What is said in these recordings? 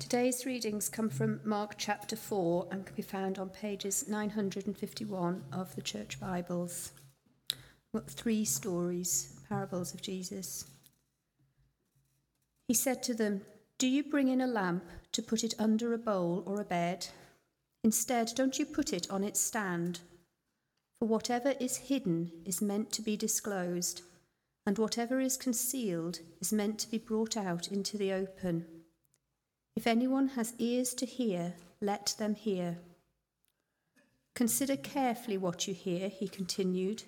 Today's readings come from Mark chapter 4 and can be found on pages 951 of the Church Bibles. We've three stories, parables of Jesus. He said to them, Do you bring in a lamp to put it under a bowl or a bed? Instead, don't you put it on its stand? For whatever is hidden is meant to be disclosed, and whatever is concealed is meant to be brought out into the open. If anyone has ears to hear, let them hear. Consider carefully what you hear, he continued.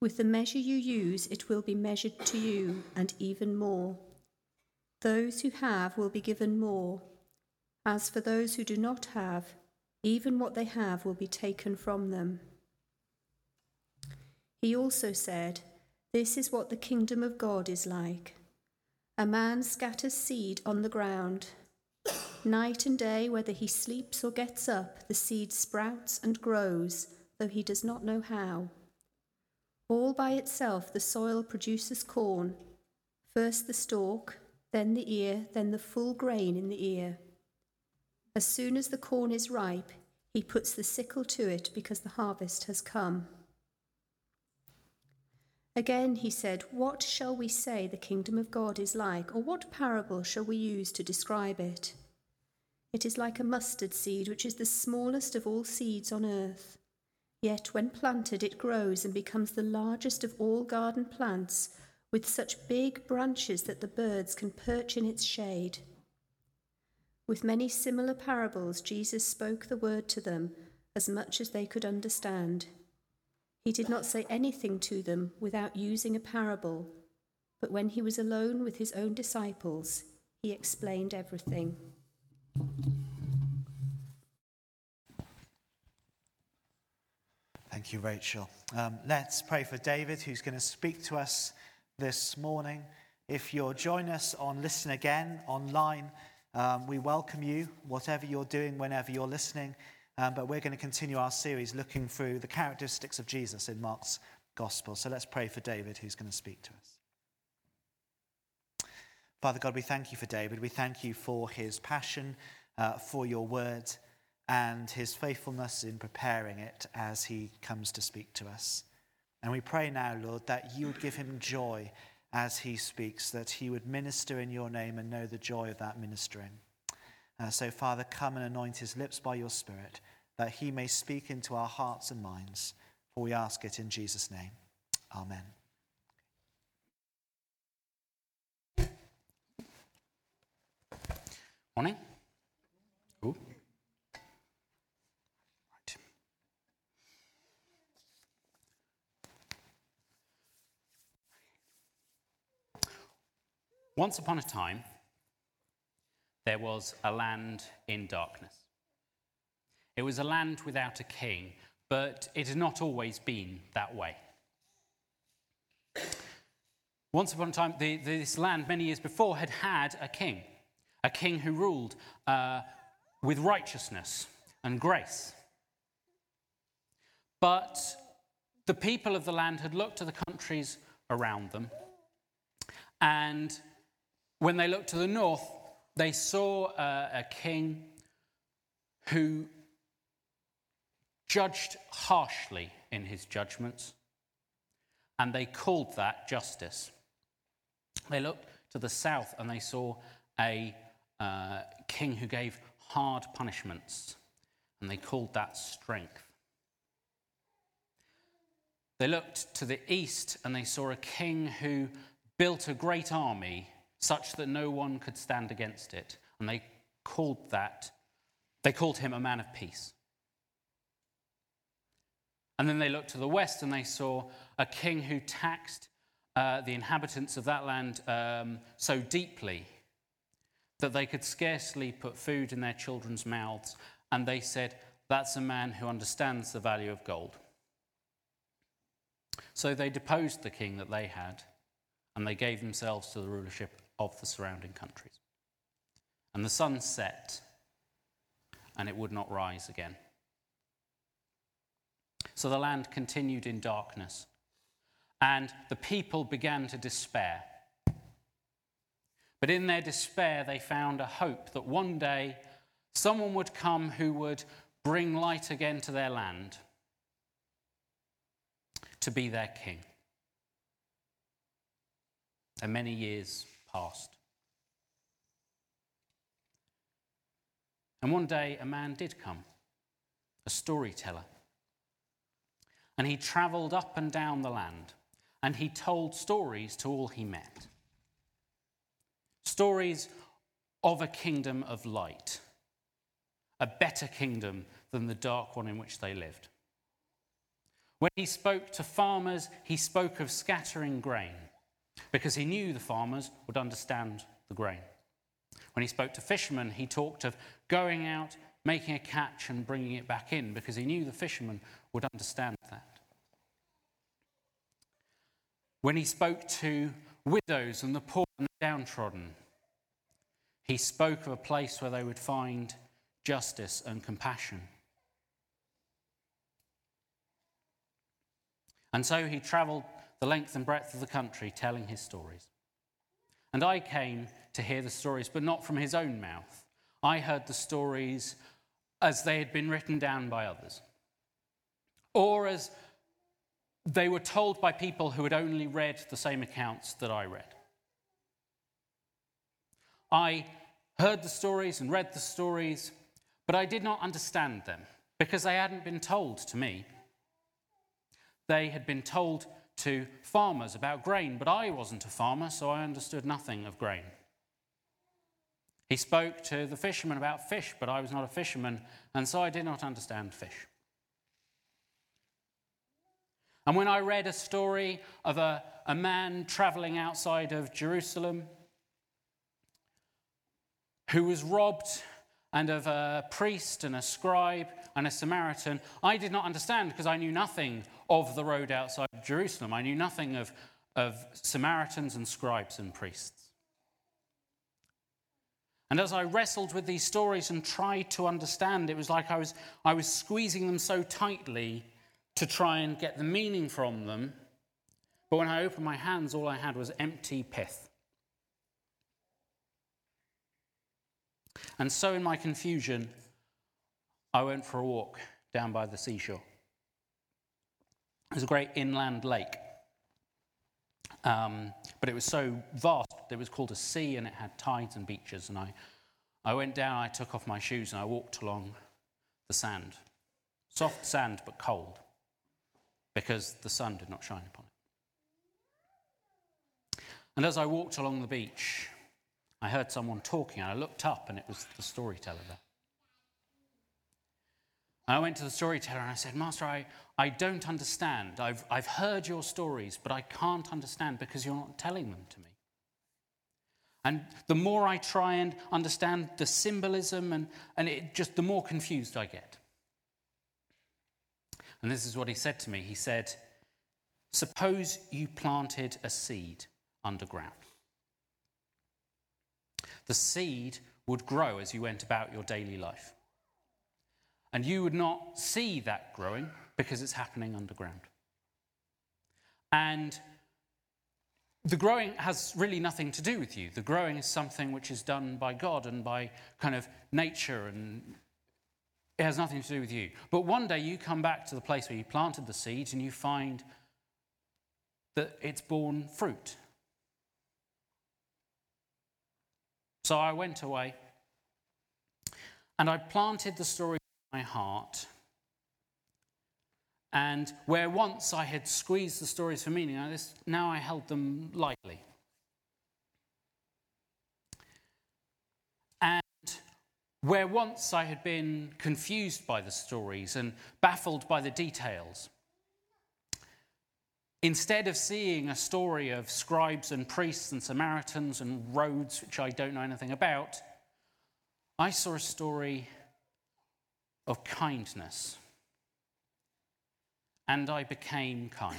With the measure you use, it will be measured to you, and even more. Those who have will be given more. As for those who do not have, even what they have will be taken from them. He also said, This is what the kingdom of God is like. A man scatters seed on the ground. Night and day, whether he sleeps or gets up, the seed sprouts and grows, though he does not know how. All by itself, the soil produces corn, first the stalk, then the ear, then the full grain in the ear. As soon as the corn is ripe, he puts the sickle to it because the harvest has come. Again he said, What shall we say the kingdom of God is like, or what parable shall we use to describe it? It is like a mustard seed, which is the smallest of all seeds on earth. Yet when planted, it grows and becomes the largest of all garden plants, with such big branches that the birds can perch in its shade. With many similar parables, Jesus spoke the word to them as much as they could understand. He did not say anything to them without using a parable, but when he was alone with his own disciples, he explained everything. Thank you, Rachel. Um, let's pray for David, who's going to speak to us this morning. If you're joining us on Listen Again online, um, we welcome you, whatever you're doing, whenever you're listening. Um, but we're going to continue our series looking through the characteristics of Jesus in Mark's Gospel. So let's pray for David, who's going to speak to us. Father God, we thank you for David. We thank you for his passion uh, for your word and his faithfulness in preparing it as he comes to speak to us. And we pray now, Lord, that you would give him joy as he speaks, that he would minister in your name and know the joy of that ministering. Uh, so, Father, come and anoint his lips by your Spirit, that he may speak into our hearts and minds. For we ask it in Jesus' name. Amen. Morning. Ooh. Right. Once upon a time, there was a land in darkness. It was a land without a king, but it had not always been that way. Once upon a time, the, this land, many years before, had had a king a king who ruled uh, with righteousness and grace. But the people of the land had looked to the countries around them, and when they looked to the north, they saw uh, a king who judged harshly in his judgments, and they called that justice. They looked to the south and they saw a uh, king who gave hard punishments, and they called that strength. They looked to the east and they saw a king who built a great army such that no one could stand against it, and they called that they called him a man of peace. And then they looked to the west and they saw a king who taxed uh, the inhabitants of that land um, so deeply that they could scarcely put food in their children's mouths, and they said, That's a man who understands the value of gold. So they deposed the king that they had, and they gave themselves to the rulership of the surrounding countries. And the sun set, and it would not rise again. So the land continued in darkness, and the people began to despair. But in their despair, they found a hope that one day someone would come who would bring light again to their land to be their king. And many years passed. And one day a man did come, a storyteller. And he travelled up and down the land, and he told stories to all he met. Stories of a kingdom of light, a better kingdom than the dark one in which they lived. When he spoke to farmers, he spoke of scattering grain because he knew the farmers would understand the grain. When he spoke to fishermen, he talked of going out, making a catch, and bringing it back in because he knew the fishermen would understand that. When he spoke to widows and the poor and downtrodden, he spoke of a place where they would find justice and compassion. And so he travelled the length and breadth of the country telling his stories. And I came to hear the stories, but not from his own mouth. I heard the stories as they had been written down by others, or as they were told by people who had only read the same accounts that I read. I heard the stories and read the stories, but I did not understand them because they hadn't been told to me. They had been told to farmers about grain, but I wasn't a farmer, so I understood nothing of grain. He spoke to the fishermen about fish, but I was not a fisherman, and so I did not understand fish. And when I read a story of a, a man traveling outside of Jerusalem who was robbed, and of a priest and a scribe and a Samaritan, I did not understand because I knew nothing of the road outside Jerusalem. I knew nothing of, of Samaritans and scribes and priests. And as I wrestled with these stories and tried to understand, it was like I was, I was squeezing them so tightly to try and get the meaning from them. But when I opened my hands, all I had was empty pith. And so, in my confusion, I went for a walk down by the seashore. There's a great inland lake, um, but it was so vast, it was called a sea and it had tides and beaches. And I, I went down, I took off my shoes, and I walked along the sand. Soft sand, but cold, because the sun did not shine upon it. And as I walked along the beach, I heard someone talking, and I looked up, and it was the storyteller there. And I went to the storyteller and I said, Master, I, I don't understand. I've, I've heard your stories, but I can't understand because you're not telling them to me. And the more I try and understand the symbolism, and, and it just the more confused I get. And this is what he said to me. He said, Suppose you planted a seed underground. The seed would grow as you went about your daily life. And you would not see that growing because it's happening underground. And the growing has really nothing to do with you. The growing is something which is done by God and by kind of nature, and it has nothing to do with you. But one day you come back to the place where you planted the seed and you find that it's borne fruit. So I went away and I planted the story in my heart. And where once I had squeezed the stories for meaning, now I held them lightly. And where once I had been confused by the stories and baffled by the details, Instead of seeing a story of scribes and priests and Samaritans and roads, which I don't know anything about, I saw a story of kindness. And I became kind.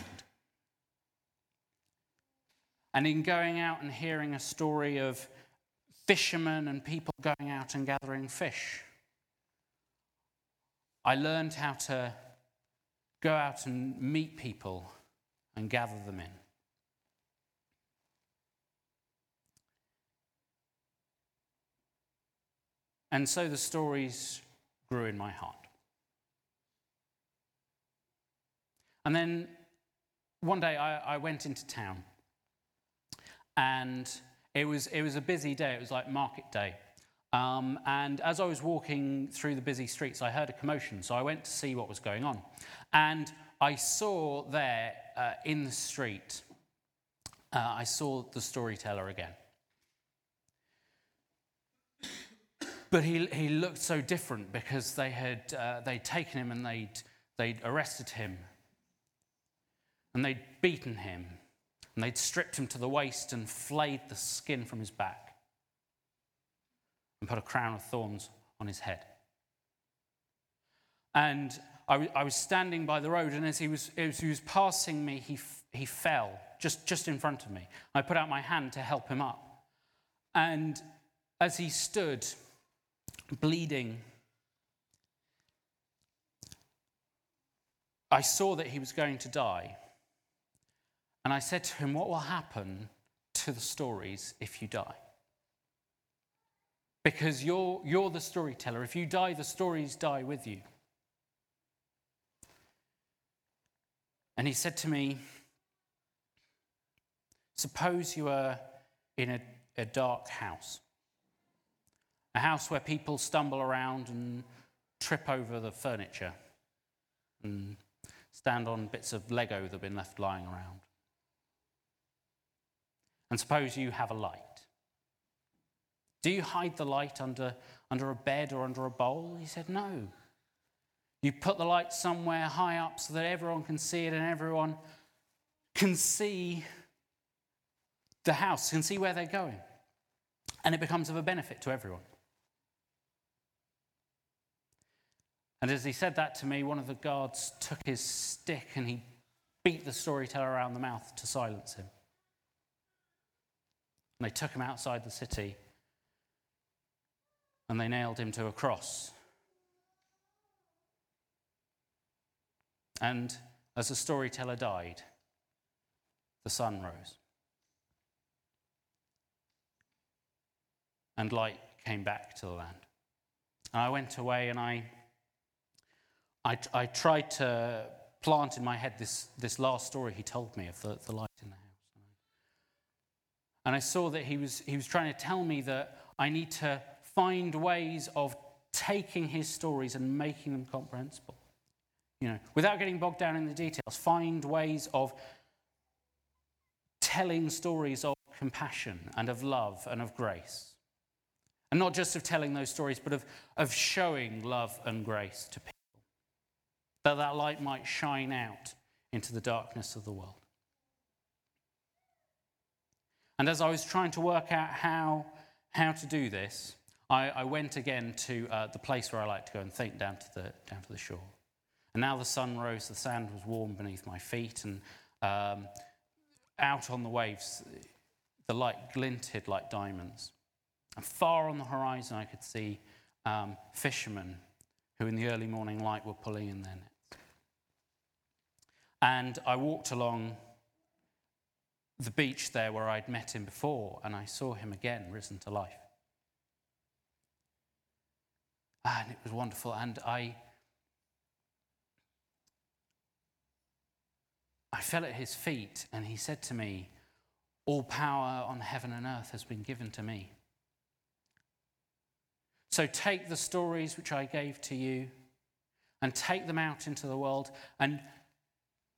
And in going out and hearing a story of fishermen and people going out and gathering fish, I learned how to go out and meet people and gather them in. and so the stories grew in my heart. And then one day I, I went into town, and it was, it was a busy day. It was like market day. Um, and as I was walking through the busy streets, I heard a commotion. So I went to see what was going on. And I saw there uh, in the street, uh, I saw the storyteller again. But he, he looked so different because they had uh, they'd taken him and they'd, they'd arrested him and they'd beaten him and they'd stripped him to the waist and flayed the skin from his back and put a crown of thorns on his head. And I, w- I was standing by the road, and as he was, as he was passing me, he, f- he fell just, just in front of me. I put out my hand to help him up. And as he stood, bleeding, I saw that he was going to die. And I said to him, What will happen to the stories if you die? Because you're, you're the storyteller. If you die, the stories die with you. And he said to me, Suppose you are in a, a dark house, a house where people stumble around and trip over the furniture and stand on bits of Lego that have been left lying around. And suppose you have a light. Do you hide the light under, under a bed or under a bowl? He said, No. You put the light somewhere high up so that everyone can see it and everyone can see the house, can see where they're going. And it becomes of a benefit to everyone. And as he said that to me, one of the guards took his stick and he beat the storyteller around the mouth to silence him. And they took him outside the city and they nailed him to a cross. And as the storyteller died, the sun rose. And light came back to the land. And I went away and I, I, I tried to plant in my head this, this last story he told me of the, the light in the house. And I saw that he was, he was trying to tell me that I need to find ways of taking his stories and making them comprehensible. You know, without getting bogged down in the details, find ways of telling stories of compassion and of love and of grace. And not just of telling those stories, but of, of showing love and grace to people. That that light might shine out into the darkness of the world. And as I was trying to work out how, how to do this, I, I went again to uh, the place where I like to go and think down to, the, down to the shore. And now the sun rose, the sand was warm beneath my feet, and um, out on the waves, the light glinted like diamonds. And far on the horizon, I could see um, fishermen who, in the early morning light, were pulling in their nets. And I walked along the beach there where I'd met him before, and I saw him again risen to life. And it was wonderful. And I, I fell at his feet, and he said to me, All power on heaven and earth has been given to me. So take the stories which I gave to you and take them out into the world and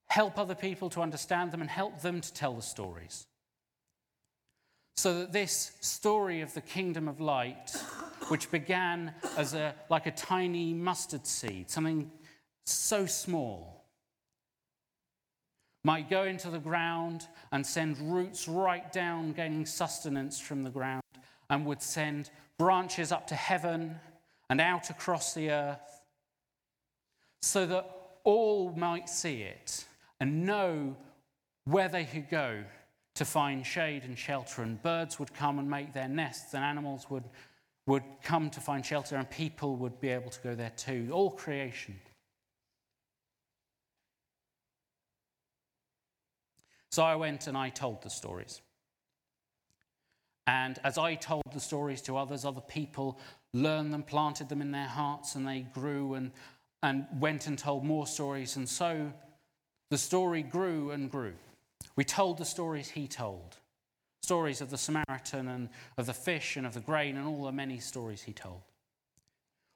help other people to understand them and help them to tell the stories. So that this story of the kingdom of light, which began as a, like a tiny mustard seed, something so small, might go into the ground and send roots right down, gaining sustenance from the ground, and would send branches up to heaven and out across the earth, so that all might see it and know where they could go to find shade and shelter, and birds would come and make their nests, and animals would, would come to find shelter, and people would be able to go there too. All creation. So I went and I told the stories. And as I told the stories to others, other people learned them, planted them in their hearts, and they grew and, and went and told more stories. And so the story grew and grew. We told the stories he told stories of the Samaritan and of the fish and of the grain and all the many stories he told.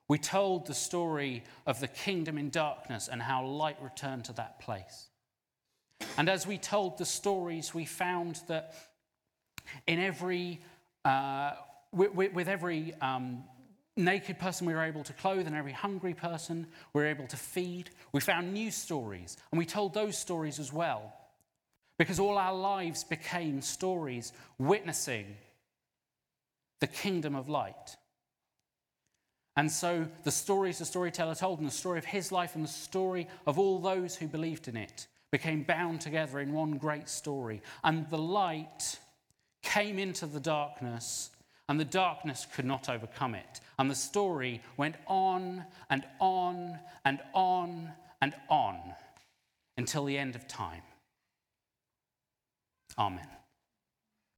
We told the story of the kingdom in darkness and how light returned to that place. And as we told the stories, we found that in every, uh, with, with, every um, naked person we were able to clothe and every hungry person we were able to feed, we found new stories. And we told those stories as well. Because all our lives became stories witnessing the kingdom of light. And so the stories the storyteller told, and the story of his life, and the story of all those who believed in it, became bound together in one great story. And the light came into the darkness, and the darkness could not overcome it. And the story went on and on and on and on until the end of time. Amen.